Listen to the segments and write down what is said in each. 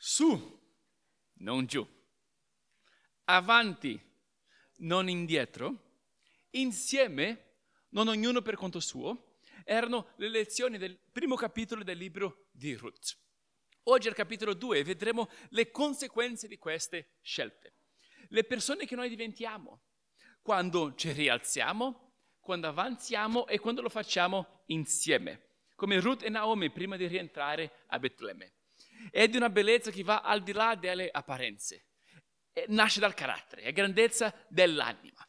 su, non giù, avanti, non indietro, insieme, non ognuno per conto suo, erano le lezioni del primo capitolo del libro di Ruth. Oggi il capitolo 2 e vedremo le conseguenze di queste scelte. Le persone che noi diventiamo quando ci rialziamo, quando avanziamo e quando lo facciamo insieme, come Ruth e Naomi prima di rientrare a Betlemme. È di una bellezza che va al di là delle apparenze, nasce dal carattere, è grandezza dell'anima.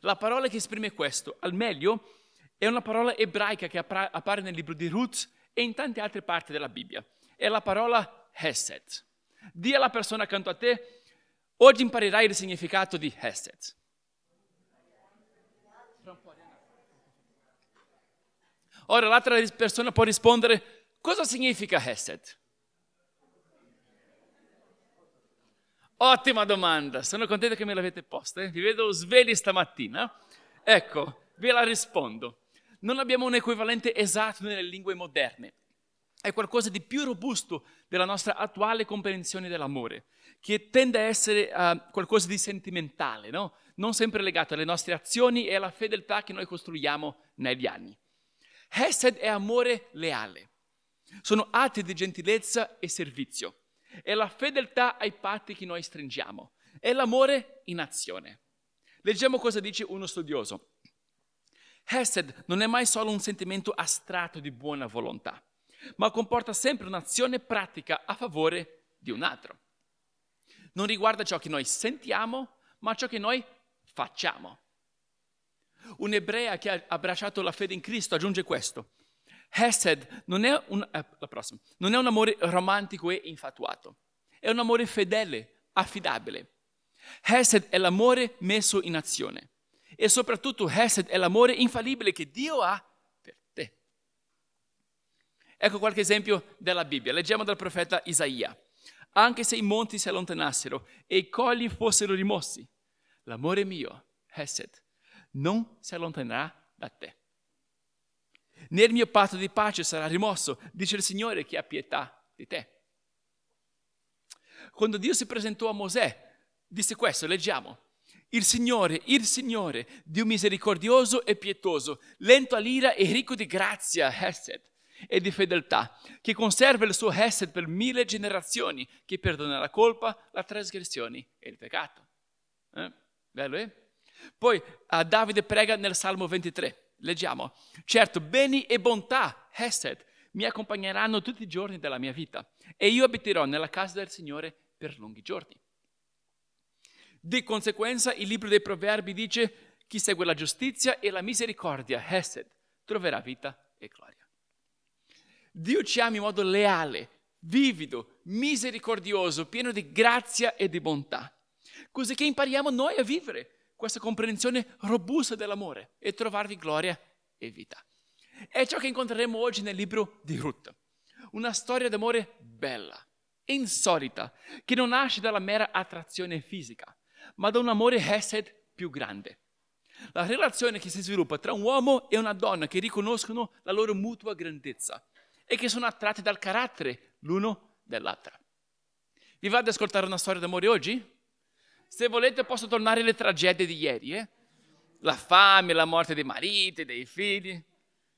La parola che esprime questo al meglio è una parola ebraica che appare nel libro di Ruth e in tante altre parti della Bibbia. È la parola Hesed. Dì alla persona accanto a te, oggi imparerai il significato di Hesed. Ora l'altra persona può rispondere, cosa significa Hesed? Ottima domanda, sono contento che me l'avete posta, eh? vi vedo svegli stamattina. Ecco, ve la rispondo. Non abbiamo un equivalente esatto nelle lingue moderne. È qualcosa di più robusto della nostra attuale comprensione dell'amore, che tende a essere uh, qualcosa di sentimentale, no? non sempre legato alle nostre azioni e alla fedeltà che noi costruiamo negli anni. Hesed è amore leale. Sono atti di gentilezza e servizio. È la fedeltà ai patti che noi stringiamo. È l'amore in azione. Leggiamo cosa dice uno studioso. Hesed non è mai solo un sentimento astratto di buona volontà, ma comporta sempre un'azione pratica a favore di un altro. Non riguarda ciò che noi sentiamo, ma ciò che noi facciamo. Un'ebrea che ha abbracciato la fede in Cristo aggiunge questo. Hesed non è un, eh, non è un amore romantico e infatuato, è un amore fedele, affidabile. Hesed è l'amore messo in azione e soprattutto Hesed è l'amore infallibile che Dio ha per te. Ecco qualche esempio della Bibbia. Leggiamo dal profeta Isaia. Anche se i monti si allontanassero e i colli fossero rimossi, l'amore mio, Hesed, non si allontanerà da te. Nel mio patto di pace sarà rimosso, dice il Signore che ha pietà di te. Quando Dio si presentò a Mosè, disse questo, leggiamo. Il Signore, il Signore, Dio misericordioso e pietoso, lento all'ira e ricco di grazia, Hesed, e di fedeltà, che conserva il suo Hesed per mille generazioni, che perdona la colpa, la trasgressione e il peccato. Eh? Bello, eh? Poi Davide prega nel Salmo 23, leggiamo, certo, beni e bontà, Hesed, mi accompagneranno tutti i giorni della mia vita e io abiterò nella casa del Signore per lunghi giorni. Di conseguenza il libro dei proverbi dice, chi segue la giustizia e la misericordia, Hesed, troverà vita e gloria. Dio ci ama in modo leale, vivido, misericordioso, pieno di grazia e di bontà, così che impariamo noi a vivere questa comprensione robusta dell'amore e trovarvi gloria e vita. È ciò che incontreremo oggi nel libro di Ruth. Una storia d'amore bella, insolita, che non nasce dalla mera attrazione fisica, ma da un amore Hesed più grande. La relazione che si sviluppa tra un uomo e una donna che riconoscono la loro mutua grandezza e che sono attratti dal carattere l'uno dell'altra. Vi va ad ascoltare una storia d'amore oggi? Se volete posso tornare alle tragedie di ieri, eh? La fame, la morte dei mariti, dei figli.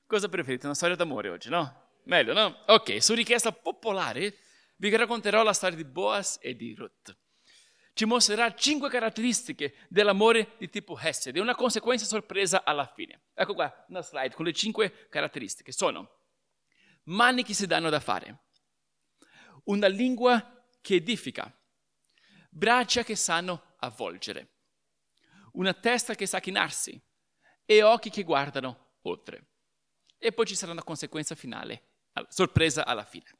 Cosa preferite? Una storia d'amore oggi, no? Meglio, no? Ok, su richiesta popolare vi racconterò la storia di Boaz e di Ruth. Ci mostrerà cinque caratteristiche dell'amore di tipo Hesed e una conseguenza sorpresa alla fine. Ecco qua una slide con le cinque caratteristiche. Sono mani che si danno da fare, una lingua che edifica, braccia che sanno avvolgere, una testa che sa chinarsi e occhi che guardano oltre. E poi ci sarà una conseguenza finale, sorpresa alla fine.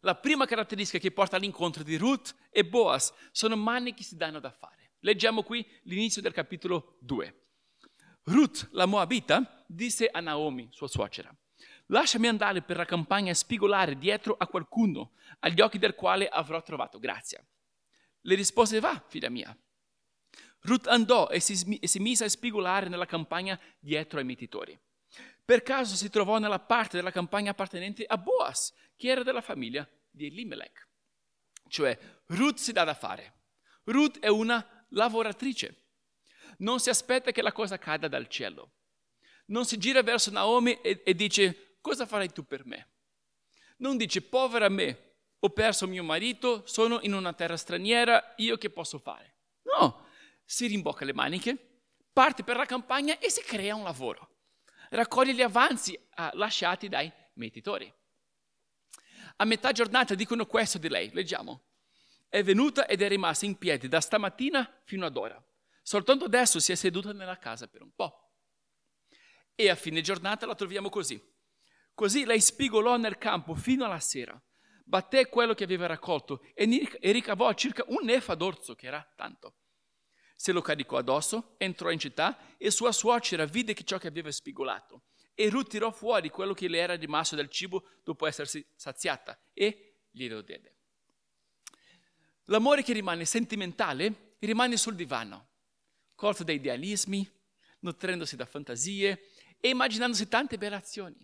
La prima caratteristica che porta all'incontro di Ruth e Boaz sono mani che si danno da fare. Leggiamo qui l'inizio del capitolo 2. Ruth, la Moabita, disse a Naomi, sua suocera, lasciami andare per la campagna a spigolare dietro a qualcuno, agli occhi del quale avrò trovato grazia. Le rispose, va, figlia mia. Ruth andò e si, e si mise a spigolare nella campagna dietro ai mietitori. Per caso si trovò nella parte della campagna appartenente a Boaz, che era della famiglia di Elimelech. Cioè, Ruth si dà da fare. Ruth è una lavoratrice. Non si aspetta che la cosa cada dal cielo. Non si gira verso Naomi e, e dice, cosa farai tu per me? Non dice, povera me, ho perso mio marito, sono in una terra straniera, io che posso fare? No, si rimbocca le maniche, parte per la campagna e si crea un lavoro. Raccoglie gli avanzi ah, lasciati dai mietitori. A metà giornata dicono questo di lei, leggiamo. È venuta ed è rimasta in piedi da stamattina fino ad ora. Soltanto adesso si è seduta nella casa per un po'. E a fine giornata la troviamo così. Così lei spigolò nel campo fino alla sera batté quello che aveva raccolto e ricavò circa un nefa d'orzo, che era tanto. Se lo caricò addosso, entrò in città e sua suocera vide ciò che aveva spigolato e Ruth fuori quello che le era rimasto del cibo dopo essersi saziata e glielo diede. L'amore che rimane sentimentale rimane sul divano, colto da idealismi, nutrendosi da fantasie e immaginandosi tante belle azioni,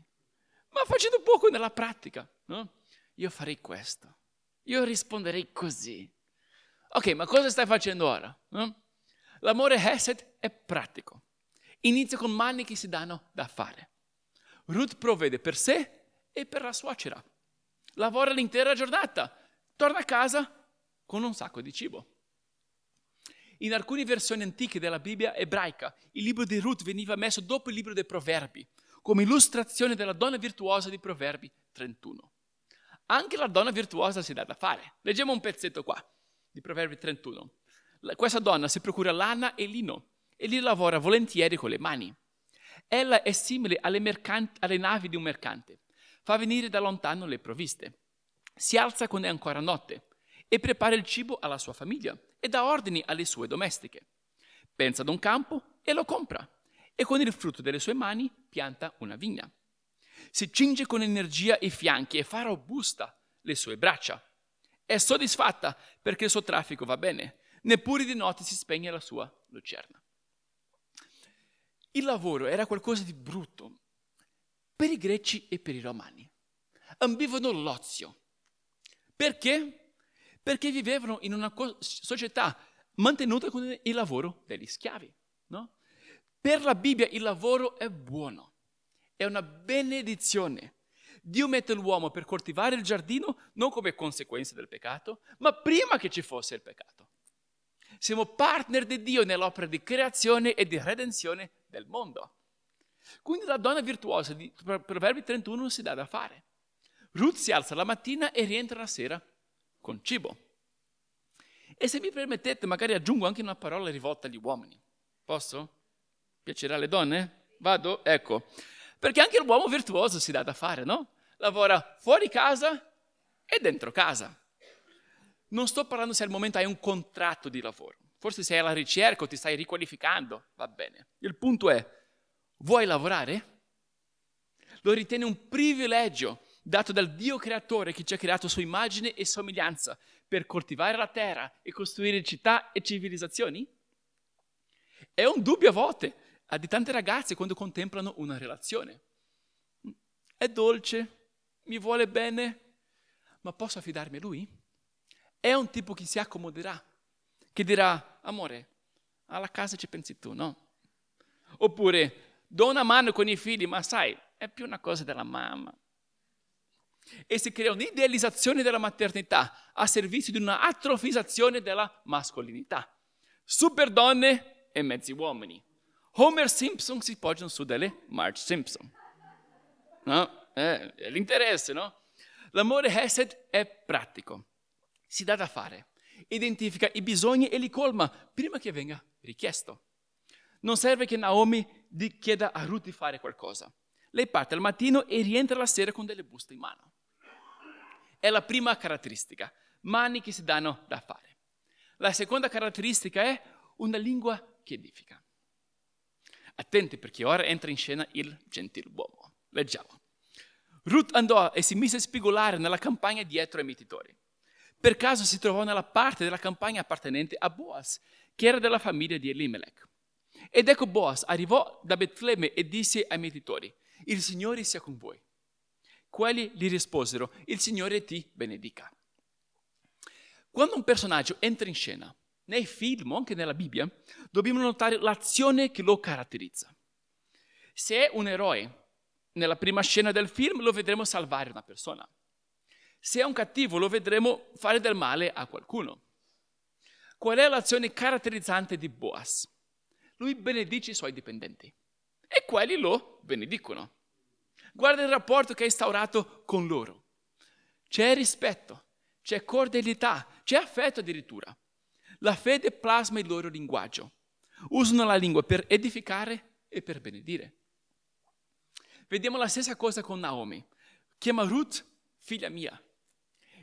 ma facendo poco nella pratica. No? Io farei questo, io risponderei così. Ok, ma cosa stai facendo ora? No? L'amore Hesed è pratico. Inizia con mani che si danno da fare. Ruth provvede per sé e per la suocera. Lavora l'intera giornata, torna a casa con un sacco di cibo. In alcune versioni antiche della Bibbia ebraica, il libro di Ruth veniva messo dopo il libro dei Proverbi, come illustrazione della donna virtuosa di Proverbi 31. Anche la donna virtuosa si dà da fare. Leggiamo un pezzetto qua, di Proverbi 31. Questa donna si procura lana e lino e li lavora volentieri con le mani. Ella è simile alle, mercanti, alle navi di un mercante. Fa venire da lontano le provviste. Si alza quando è ancora notte e prepara il cibo alla sua famiglia e dà ordini alle sue domestiche. Pensa ad un campo e lo compra e con il frutto delle sue mani pianta una vigna si cinge con energia i fianchi e fa robusta le sue braccia. È soddisfatta perché il suo traffico va bene, neppure di notte si spegne la sua lucerna. Il lavoro era qualcosa di brutto per i greci e per i romani. Ambivano l'ozio. Perché? Perché vivevano in una società mantenuta con il lavoro degli schiavi. No? Per la Bibbia il lavoro è buono è una benedizione. Dio mette l'uomo per coltivare il giardino non come conseguenza del peccato, ma prima che ci fosse il peccato. Siamo partner di Dio nell'opera di creazione e di redenzione del mondo. Quindi la donna virtuosa di Proverbi 31 si dà da fare. Ruth si alza la mattina e rientra la sera con cibo. E se mi permettete, magari aggiungo anche una parola rivolta agli uomini. Posso? Piacerà alle donne? Vado? Ecco. Perché anche l'uomo virtuoso si dà da fare, no? Lavora fuori casa e dentro casa. Non sto parlando se al momento hai un contratto di lavoro. Forse sei alla ricerca o ti stai riqualificando, va bene. Il punto è, vuoi lavorare? Lo ritieni un privilegio dato dal Dio creatore che ci ha creato su immagine e somiglianza per coltivare la terra e costruire città e civilizzazioni? È un dubbio a volte, di tante ragazze quando contemplano una relazione. È dolce, mi vuole bene, ma posso affidarmi a lui? È un tipo che si accomoderà, che dirà, amore, alla casa ci pensi tu, no? Oppure, do una mano con i figli, ma sai, è più una cosa della mamma. E si crea un'idealizzazione della maternità a servizio di una atrofizzazione della mascolinità. Super donne e mezzi uomini. Homer Simpson si poggiano su delle Marge Simpson. No? Eh, è l'interesse, no? L'amore Hesed è pratico, si dà da fare, identifica i bisogni e li colma prima che venga richiesto. Non serve che Naomi chieda a Ruth di fare qualcosa. Lei parte al mattino e rientra la sera con delle buste in mano. È la prima caratteristica, mani che si danno da fare. La seconda caratteristica è una lingua che edifica. Attenti perché ora entra in scena il gentiluomo. Leggiamo. Ruth andò e si mise a spigolare nella campagna dietro ai mietitori. Per caso si trovò nella parte della campagna appartenente a Boaz, che era della famiglia di Elimelech. Ed ecco Boaz arrivò da Betlemme e disse ai mietitori, il Signore sia con voi. Quelli gli risposero, il Signore ti benedica. Quando un personaggio entra in scena, nei film anche nella Bibbia, dobbiamo notare l'azione che lo caratterizza. Se è un eroe, nella prima scena del film lo vedremo salvare una persona. Se è un cattivo, lo vedremo fare del male a qualcuno. Qual è l'azione caratterizzante di Boas? Lui benedice i suoi dipendenti e quelli lo benedicono. Guarda il rapporto che ha instaurato con loro. C'è rispetto, c'è cordialità, c'è affetto addirittura. La fede plasma il loro linguaggio. Usano la lingua per edificare e per benedire. Vediamo la stessa cosa con Naomi. Chiama Ruth figlia mia.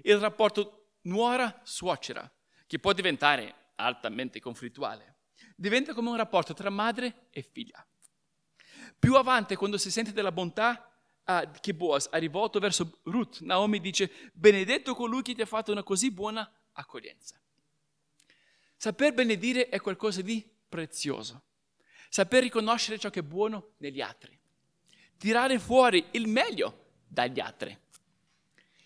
Il rapporto nuora-suocera, che può diventare altamente conflittuale, diventa come un rapporto tra madre e figlia. Più avanti, quando si sente della bontà uh, che Boaz ha rivolto verso Ruth, Naomi dice, benedetto colui che ti ha fatto una così buona accoglienza. Saper benedire è qualcosa di prezioso. Saper riconoscere ciò che è buono negli altri. Tirare fuori il meglio dagli altri.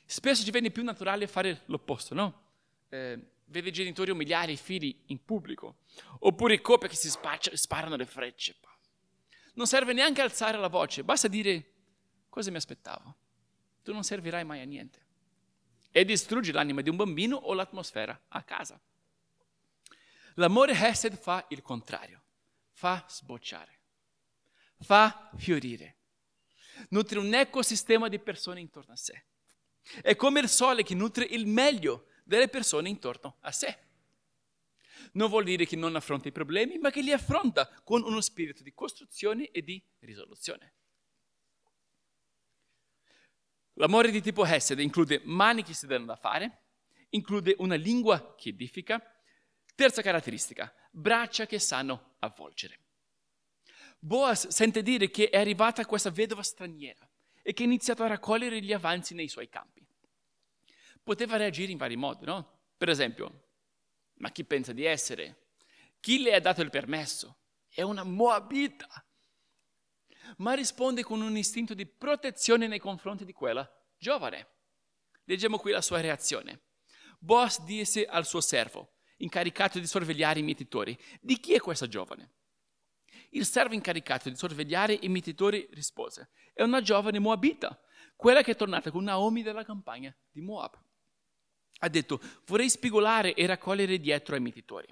Spesso ci viene più naturale fare l'opposto, no? Eh, vede i genitori umiliare i figli in pubblico. Oppure coppie che si spaccia, sparano le frecce. Non serve neanche alzare la voce, basta dire cosa mi aspettavo. Tu non servirai mai a niente. E distruggi l'anima di un bambino o l'atmosfera a casa. L'amore Hesed fa il contrario, fa sbocciare, fa fiorire, nutre un ecosistema di persone intorno a sé. È come il sole che nutre il meglio delle persone intorno a sé. Non vuol dire che non affronta i problemi, ma che li affronta con uno spirito di costruzione e di risoluzione. L'amore di tipo Hesed include mani che si danno da fare, include una lingua che edifica, Terza caratteristica, braccia che sanno avvolgere. Boaz sente dire che è arrivata questa vedova straniera e che ha iniziato a raccogliere gli avanzi nei suoi campi. Poteva reagire in vari modi, no? Per esempio, ma chi pensa di essere? Chi le ha dato il permesso? È una moabita. Ma risponde con un istinto di protezione nei confronti di quella giovane. Leggiamo qui la sua reazione. Boaz disse al suo servo, incaricato di sorvegliare i mietitori. Di chi è questa giovane? Il servo incaricato di sorvegliare i mietitori rispose, è una giovane moabita, quella che è tornata con Naomi dalla campagna di Moab. Ha detto, vorrei spigolare e raccogliere dietro ai mietitori.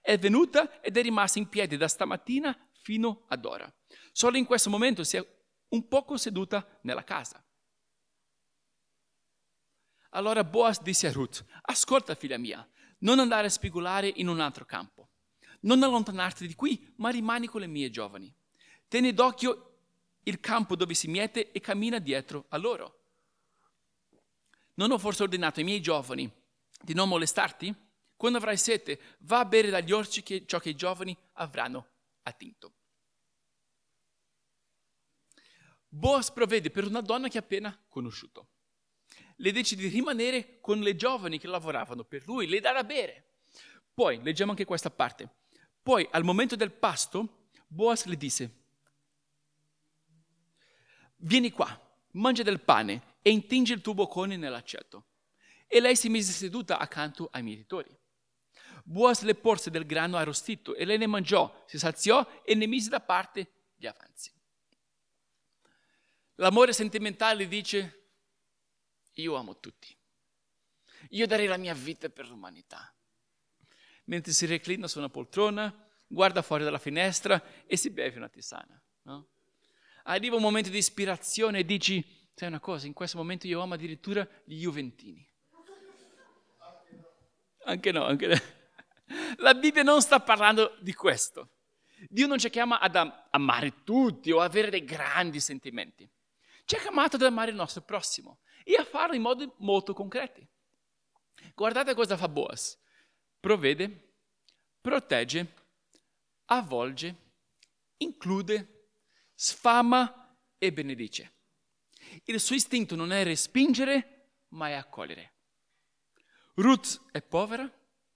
È venuta ed è rimasta in piedi da stamattina fino ad ora. Solo in questo momento si è un poco seduta nella casa. Allora Boaz disse a Ruth, ascolta figlia mia, non andare a spigolare in un altro campo. Non allontanarti di qui, ma rimani con le mie giovani. Tieni d'occhio il campo dove si miete e cammina dietro a loro. Non ho forse ordinato ai miei giovani di non molestarti? Quando avrai sete, va a bere dagli orci che, ciò che i giovani avranno attinto. Boaz provvede per una donna che ha appena conosciuto le dice di rimanere con le giovani che lavoravano per lui, le dà da bere. Poi, leggiamo anche questa parte, poi al momento del pasto, Boaz le disse, vieni qua, mangia del pane e intingi il tuo boccone nell'aceto. E lei si mise seduta accanto ai mietitori. Boaz le porse del grano arrostito e lei ne mangiò, si saziò e ne mise da parte gli avanzi. L'amore sentimentale dice, io amo tutti. Io darei la mia vita per l'umanità. Mentre si reclina su una poltrona, guarda fuori dalla finestra e si beve una tisana. No? Arriva un momento di ispirazione e dici, sai una cosa, in questo momento io amo addirittura gli Juventini. Anche no, anche no. La Bibbia non sta parlando di questo. Dio non ci chiama ad amare tutti o avere dei grandi sentimenti. Ci ha chiamato ad amare il nostro prossimo e a farlo in modi molto concreti. Guardate cosa fa Boaz. Provvede, protegge, avvolge, include, sfama e benedice. Il suo istinto non è respingere, ma è accogliere. Ruth è povera,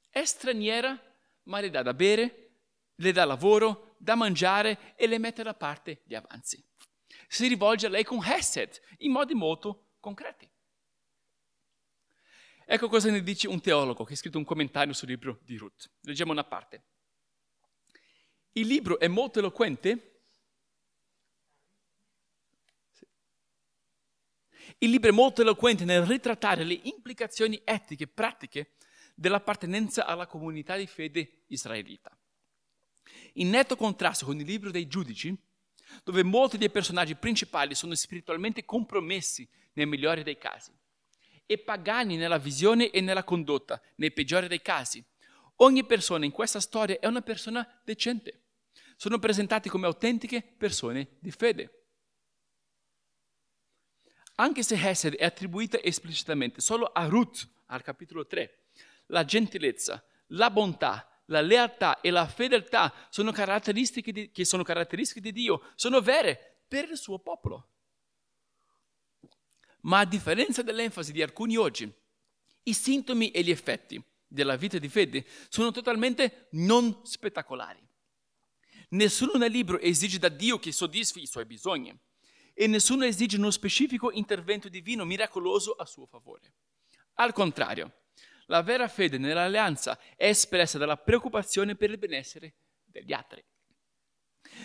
è straniera, ma le dà da bere, le dà lavoro, da mangiare e le mette da parte gli avanzi. Si rivolge a lei con Hesed in modi molto concreti. Ecco cosa ne dice un teologo che ha scritto un commentario sul libro di Ruth. Leggiamo una parte. Il libro è molto eloquente. Il libro è molto eloquente nel ritrattare le implicazioni etiche e pratiche dell'appartenenza alla comunità di fede israelita. In netto contrasto con il libro dei giudici, dove molti dei personaggi principali sono spiritualmente compromessi nel migliore dei casi e pagani nella visione e nella condotta, nei peggiori dei casi. Ogni persona in questa storia è una persona decente. Sono presentati come autentiche persone di fede. Anche se Hesed è attribuita esplicitamente solo a Ruth, al capitolo 3, la gentilezza, la bontà, la lealtà e la fedeltà sono caratteristiche di, che sono caratteristiche di Dio, sono vere per il suo popolo. Ma a differenza dell'enfasi di alcuni oggi, i sintomi e gli effetti della vita di fede sono totalmente non spettacolari. Nessuno nel libro esige da Dio che soddisfi i suoi bisogni e nessuno esige uno specifico intervento divino miracoloso a suo favore. Al contrario, la vera fede nell'alleanza è espressa dalla preoccupazione per il benessere degli altri.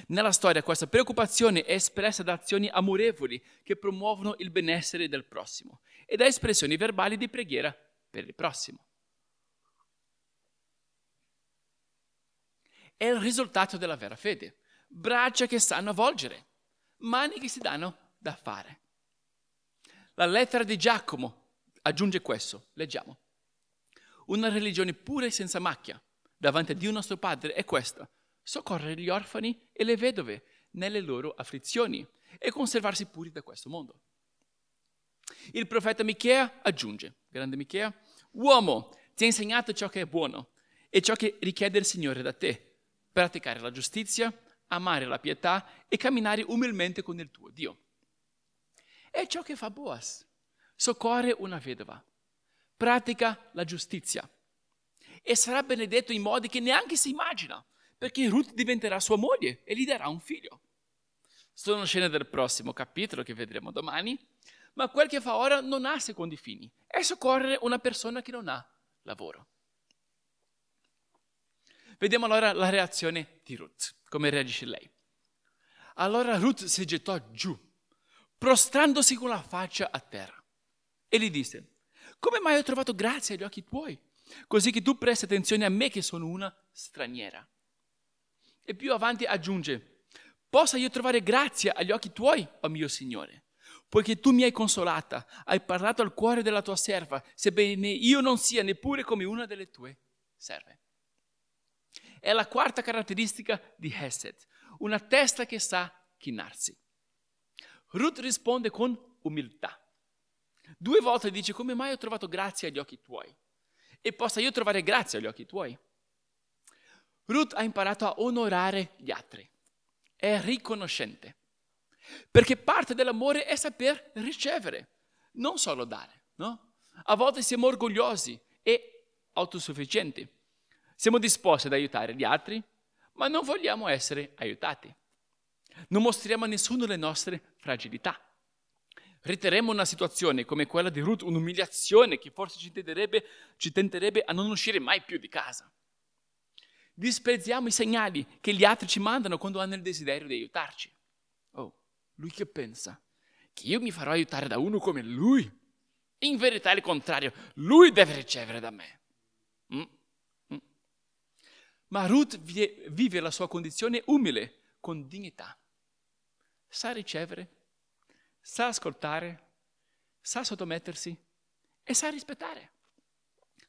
Nella storia questa preoccupazione è espressa da azioni amorevoli che promuovono il benessere del prossimo e da espressioni verbali di preghiera per il prossimo. È il risultato della vera fede. Braccia che sanno avvolgere, mani che si danno da fare. La lettera di Giacomo aggiunge questo, leggiamo. Una religione pura e senza macchia davanti a Dio nostro Padre è questa, soccorrere gli orfani e le vedove nelle loro afflizioni e conservarsi puri da questo mondo. Il profeta Michea aggiunge, grande Michea, uomo, ti ha insegnato ciò che è buono e ciò che richiede il Signore da te, praticare la giustizia, amare la pietà e camminare umilmente con il tuo Dio. È ciò che fa Boas, soccorre una vedova, pratica la giustizia e sarà benedetto in modi che neanche si immagina, perché Ruth diventerà sua moglie e gli darà un figlio. Sono scene del prossimo capitolo che vedremo domani, ma quel che fa ora non ha secondi fini, è soccorrere una persona che non ha lavoro. Vediamo allora la reazione di Ruth, come reagisce lei. Allora Ruth si gettò giù, prostrandosi con la faccia a terra, e gli disse, come mai ho trovato grazia agli occhi tuoi? Così che tu presti attenzione a me che sono una straniera. E più avanti aggiunge, possa io trovare grazia agli occhi tuoi, o oh mio Signore, poiché tu mi hai consolata, hai parlato al cuore della tua serva, sebbene io non sia neppure come una delle tue serve. È la quarta caratteristica di Hesed, una testa che sa chinarsi. Ruth risponde con umiltà. Due volte dice come mai ho trovato grazia agli occhi tuoi e possa io trovare grazia agli occhi tuoi. Ruth ha imparato a onorare gli altri, è riconoscente, perché parte dell'amore è saper ricevere, non solo dare. No? A volte siamo orgogliosi e autosufficienti, siamo disposti ad aiutare gli altri, ma non vogliamo essere aiutati. Non mostriamo a nessuno le nostre fragilità riterremo una situazione come quella di Ruth un'umiliazione che forse ci tenderebbe, ci tenterebbe a non uscire mai più di casa. Disprezziamo i segnali che gli altri ci mandano quando hanno il desiderio di aiutarci. Oh, lui che pensa? Che io mi farò aiutare da uno come lui? In verità è il contrario, lui deve ricevere da me. Mm? Mm. Ma Ruth vive la sua condizione umile, con dignità. Sa ricevere sa ascoltare, sa sottomettersi e sa rispettare.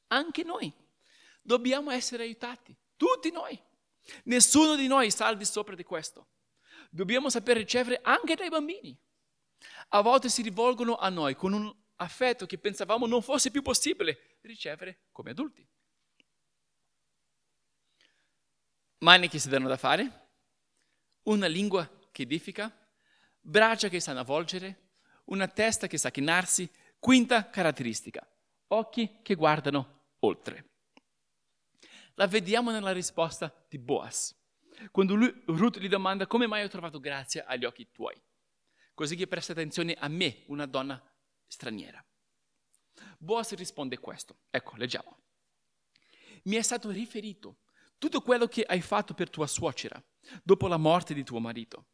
Anche noi dobbiamo essere aiutati, tutti noi. Nessuno di noi sta al di sopra di questo. Dobbiamo saper ricevere anche dai bambini. A volte si rivolgono a noi con un affetto che pensavamo non fosse più possibile ricevere come adulti. Mani che si danno da fare, una lingua che edifica, braccia che sanno avvolgere, una testa che sa chinarsi, quinta caratteristica, occhi che guardano oltre. La vediamo nella risposta di Boas, quando lui, Ruth gli domanda come mai ho trovato grazia agli occhi tuoi, così che presta attenzione a me, una donna straniera. Boaz risponde questo. Ecco, leggiamo. Mi è stato riferito tutto quello che hai fatto per tua suocera dopo la morte di tuo marito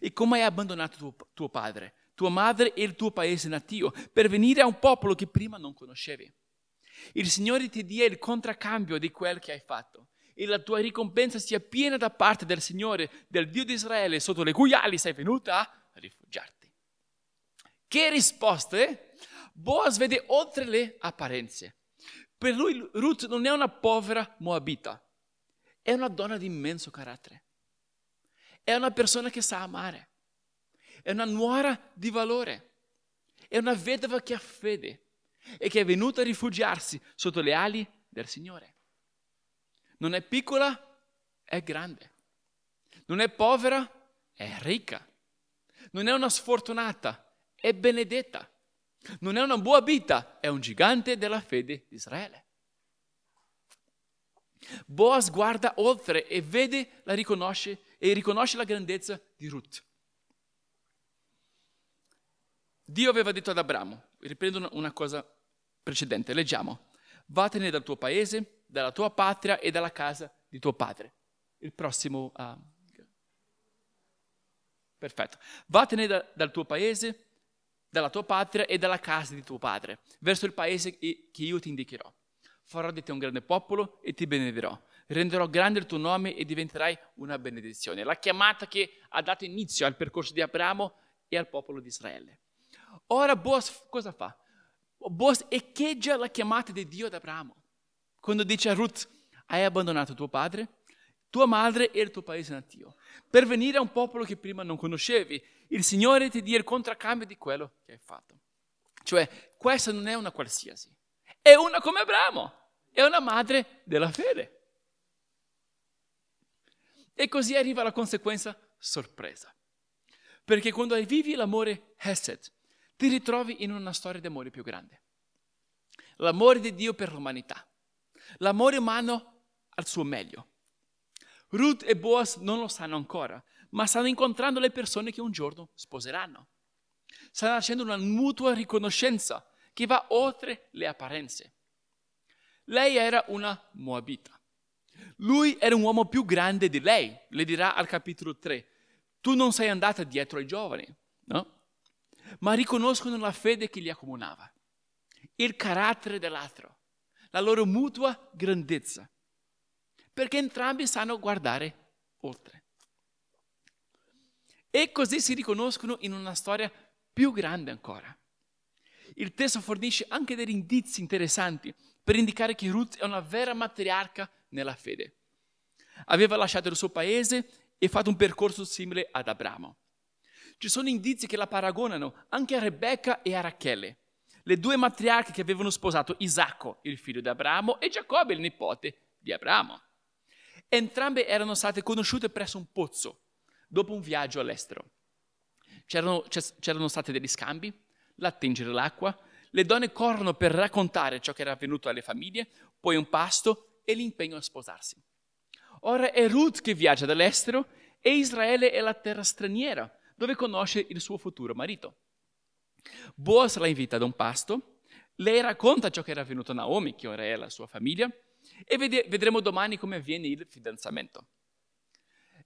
e come hai abbandonato tuo, tuo padre, tua madre e il tuo paese natio per venire a un popolo che prima non conoscevi. Il Signore ti dia il contraccambio di quel che hai fatto e la tua ricompensa sia piena da parte del Signore, del Dio di Israele, sotto le cui ali sei venuta a rifugiarti. Che risposte? Boaz vede oltre le apparenze. Per lui Ruth non è una povera moabita, è una donna di immenso carattere. È una persona che sa amare. È una nuora di valore. È una vedova che ha fede e che è venuta a rifugiarsi sotto le ali del Signore. Non è piccola, è grande. Non è povera, è ricca. Non è una sfortunata, è benedetta. Non è una buabita, è un gigante della fede di Israele. Boaz guarda oltre e vede, la riconosce e riconosce la grandezza di Ruth. Dio aveva detto ad Abramo, riprendo una cosa precedente, leggiamo, vattene dal tuo paese, dalla tua patria e dalla casa di tuo padre. Il prossimo... Uh, perfetto. Vattene da, dal tuo paese, dalla tua patria e dalla casa di tuo padre, verso il paese che io ti indicherò. Farò di te un grande popolo e ti benedirò. Renderò grande il tuo nome e diventerai una benedizione. La chiamata che ha dato inizio al percorso di Abramo e al popolo di Israele. Ora Boaz cosa fa? Boaz echeggia la chiamata di Dio ad Abramo. Quando dice a Ruth, hai abbandonato tuo padre, tua madre e il tuo paese natio, per venire a un popolo che prima non conoscevi. Il Signore ti dia il contraccambio di quello che hai fatto. Cioè, questa non è una qualsiasi, è una come Abramo, è una madre della fede. E così arriva la conseguenza sorpresa. Perché quando vivi l'amore Hesed, ti ritrovi in una storia di amore più grande. L'amore di Dio per l'umanità. L'amore umano al suo meglio. Ruth e Boaz non lo sanno ancora, ma stanno incontrando le persone che un giorno sposeranno. Stanno facendo una mutua riconoscenza che va oltre le apparenze. Lei era una Moabita. Lui era un uomo più grande di lei, le dirà al capitolo 3. Tu non sei andata dietro ai giovani, no? Ma riconoscono la fede che li accomunava, il carattere dell'altro, la loro mutua grandezza, perché entrambi sanno guardare oltre. E così si riconoscono in una storia più grande ancora. Il testo fornisce anche degli indizi interessanti per indicare che Ruth è una vera matriarca nella fede. Aveva lasciato il suo paese e fatto un percorso simile ad Abramo. Ci sono indizi che la paragonano anche a Rebecca e a Rachele, le due matriarche che avevano sposato Isacco, il figlio di Abramo, e Giacobbe, il nipote di Abramo. Entrambe erano state conosciute presso un pozzo, dopo un viaggio all'estero. C'erano, c'erano stati degli scambi, l'attingere l'acqua, le donne corrono per raccontare ciò che era avvenuto alle famiglie, poi un pasto e l'impegno a sposarsi. Ora è Ruth che viaggia dall'estero e Israele è la terra straniera dove conosce il suo futuro marito. Boaz la invita ad un pasto, lei racconta ciò che era avvenuto a Naomi, che ora è la sua famiglia, e vedremo domani come avviene il fidanzamento.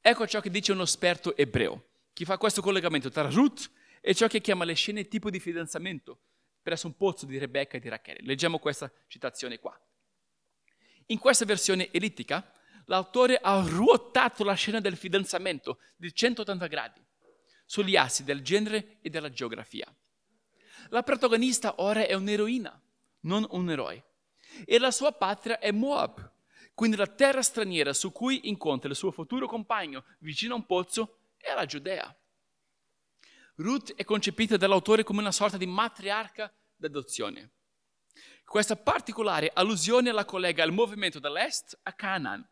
Ecco ciò che dice uno esperto ebreo, che fa questo collegamento tra Ruth e ciò che chiama le scene tipo di fidanzamento presso un pozzo di Rebecca e di Rachele. Leggiamo questa citazione qua. In questa versione elittica, l'autore ha ruotato la scena del fidanzamento di 180 gradi sugli assi del genere e della geografia. La protagonista ora è un'eroina, non un eroe, e la sua patria è Moab, quindi la terra straniera su cui incontra il suo futuro compagno vicino a un pozzo è la Giudea. Ruth è concepita dall'autore come una sorta di matriarca d'adozione. Questa particolare allusione la collega al movimento dall'est a Canaan,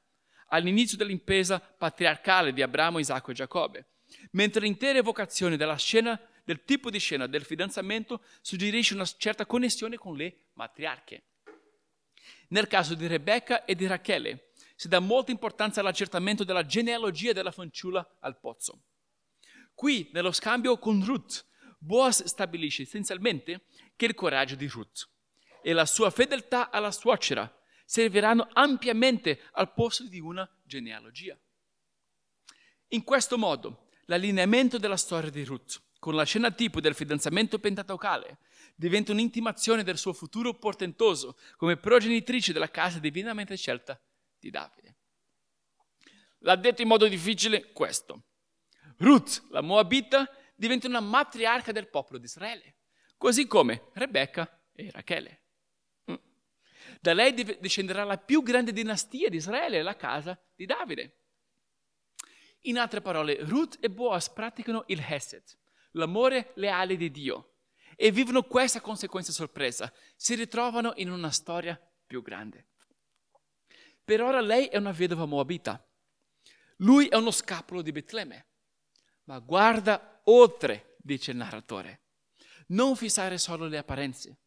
all'inizio dell'impresa patriarcale di Abramo, Isacco e Giacobbe, mentre l'intera evocazione della scena, del tipo di scena del fidanzamento suggerisce una certa connessione con le matriarche. Nel caso di Rebecca e di Rachele si dà molta importanza all'accertamento della genealogia della fanciulla al pozzo. Qui, nello scambio con Ruth, Boaz stabilisce essenzialmente che il coraggio di Ruth e la sua fedeltà alla suocera serviranno ampiamente al posto di una genealogia. In questo modo, l'allineamento della storia di Ruth con la scena tipo del fidanzamento pentatocale diventa un'intimazione del suo futuro portentoso come progenitrice della casa divinamente scelta di Davide. L'ha detto in modo difficile questo. Ruth, la Moabita, diventa una matriarca del popolo di Israele, così come Rebecca e Rachele. Da lei discenderà la più grande dinastia di Israele, la casa di Davide. In altre parole, Ruth e Boaz praticano il Hesed, l'amore leale di Dio, e vivono questa conseguenza sorpresa. Si ritrovano in una storia più grande. Per ora lei è una vedova moabita. Lui è uno scapolo di Betlemme. Ma guarda oltre, dice il narratore. Non fissare solo le apparenze.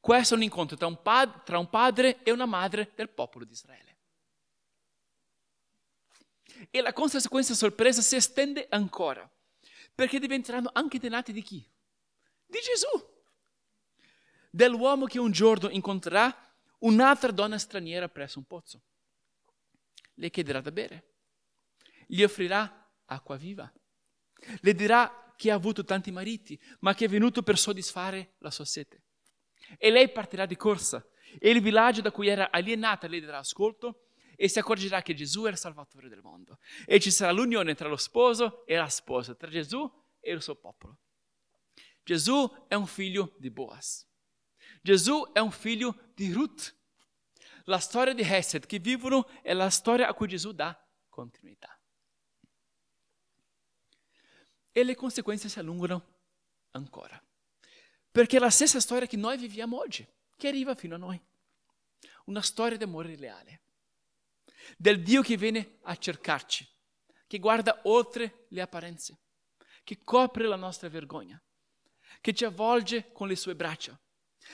Questo è un incontro tra un, pad- tra un padre e una madre del popolo di Israele. E la conseguenza sorpresa si estende ancora, perché diventeranno anche dei nati di chi? Di Gesù. Dell'uomo che un giorno incontrerà un'altra donna straniera presso un pozzo. Le chiederà da bere, gli offrirà acqua viva, le dirà che ha avuto tanti mariti, ma che è venuto per soddisfare la sua sete. E lei partirà di corsa e il villaggio da cui era alienata le darà ascolto e si accorgerà che Gesù è il Salvatore del mondo. E ci sarà l'unione tra lo sposo e la sposa, tra Gesù e il suo popolo. Gesù è un figlio di Boaz. Gesù è un figlio di Ruth. La storia di Hesed che vivono è la storia a cui Gesù dà continuità. E le conseguenze si allungano ancora. Perché è la stessa storia che noi viviamo oggi, che arriva fino a noi. Una storia di amore leale del Dio che viene a cercarci, che guarda oltre le apparenze, che copre la nostra vergogna, che ci avvolge con le sue braccia,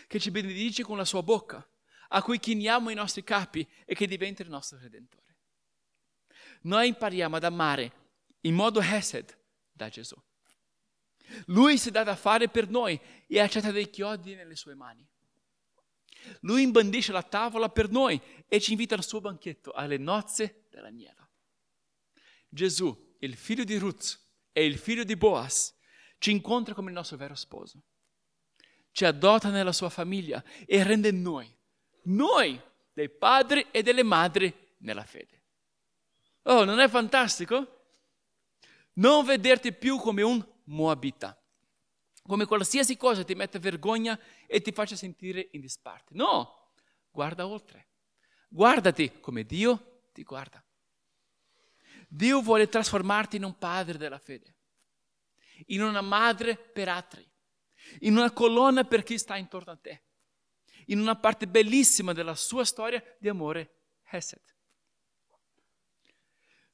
che ci benedice con la sua bocca, a cui chiniamo i nostri capi e che diventa il nostro Redentore. Noi impariamo ad amare in modo Hesed da Gesù. Lui si dà da fare per noi e accetta dei chiodi nelle sue mani. Lui imbandisce la tavola per noi e ci invita al suo banchetto, alle nozze dell'agnello. Gesù, il figlio di Ruth e il figlio di Boaz, ci incontra come il nostro vero sposo. Ci adotta nella sua famiglia e rende noi, noi, dei padri e delle madri nella fede. Oh, non è fantastico? Non vederti più come un moabita come qualsiasi cosa ti mette vergogna e ti faccia sentire in disparte. No, guarda oltre. Guardati come Dio ti guarda. Dio vuole trasformarti in un padre della fede, in una madre per altri, in una colonna per chi sta intorno a te, in una parte bellissima della sua storia di amore Hesed.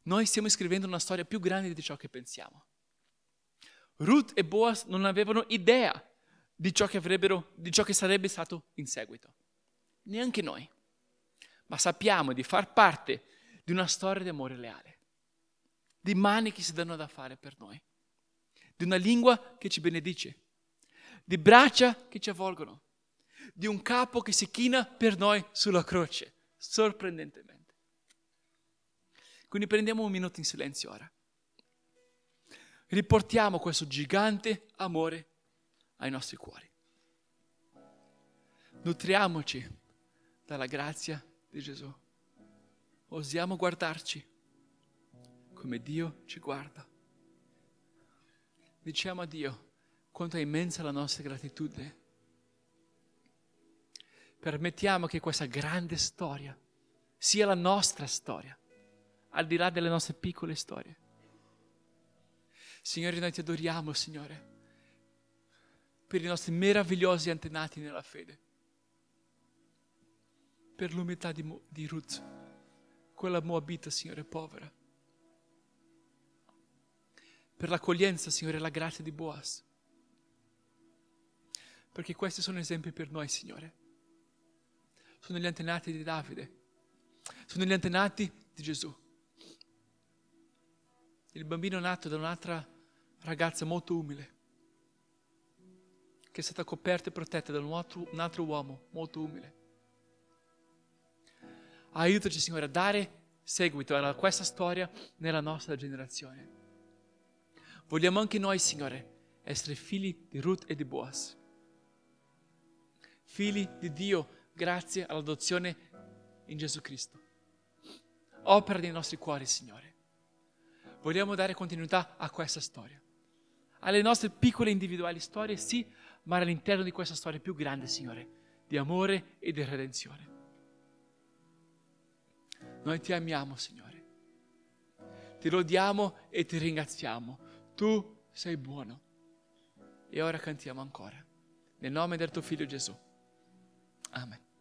Noi stiamo scrivendo una storia più grande di ciò che pensiamo. Ruth e Boaz non avevano idea di ciò che, di ciò che sarebbe stato in seguito. Neanche noi. Ma sappiamo di far parte di una storia di amore leale, di mani che si danno da fare per noi, di una lingua che ci benedice, di braccia che ci avvolgono, di un capo che si china per noi sulla croce, sorprendentemente. Quindi prendiamo un minuto in silenzio ora riportiamo questo gigante amore ai nostri cuori. Nutriamoci dalla grazia di Gesù. Osiamo guardarci come Dio ci guarda. Diciamo a Dio quanto è immensa la nostra gratitudine. Permettiamo che questa grande storia sia la nostra storia, al di là delle nostre piccole storie. Signore, noi ti adoriamo, Signore, per i nostri meravigliosi antenati nella fede, per l'umiltà di, Mo- di Ruth, quella moabita, Signore, povera, per l'accoglienza, Signore, e la grazia di Boaz, perché questi sono esempi per noi, Signore. Sono gli antenati di Davide, sono gli antenati di Gesù. Il bambino nato da un'altra ragazza molto umile, che è stata coperta e protetta da un altro, un altro uomo molto umile. Aiutaci, Signore, a dare seguito a questa storia nella nostra generazione. Vogliamo anche noi, Signore, essere figli di Ruth e di Boaz. Figli di Dio grazie all'adozione in Gesù Cristo. Opera nei nostri cuori, Signore. Vogliamo dare continuità a questa storia. Alle nostre piccole individuali storie, sì, ma all'interno di questa storia più grande, Signore, di amore e di redenzione. Noi ti amiamo, Signore. Ti lodiamo e ti ringraziamo. Tu sei buono. E ora cantiamo ancora. Nel nome del tuo figlio Gesù. Amen.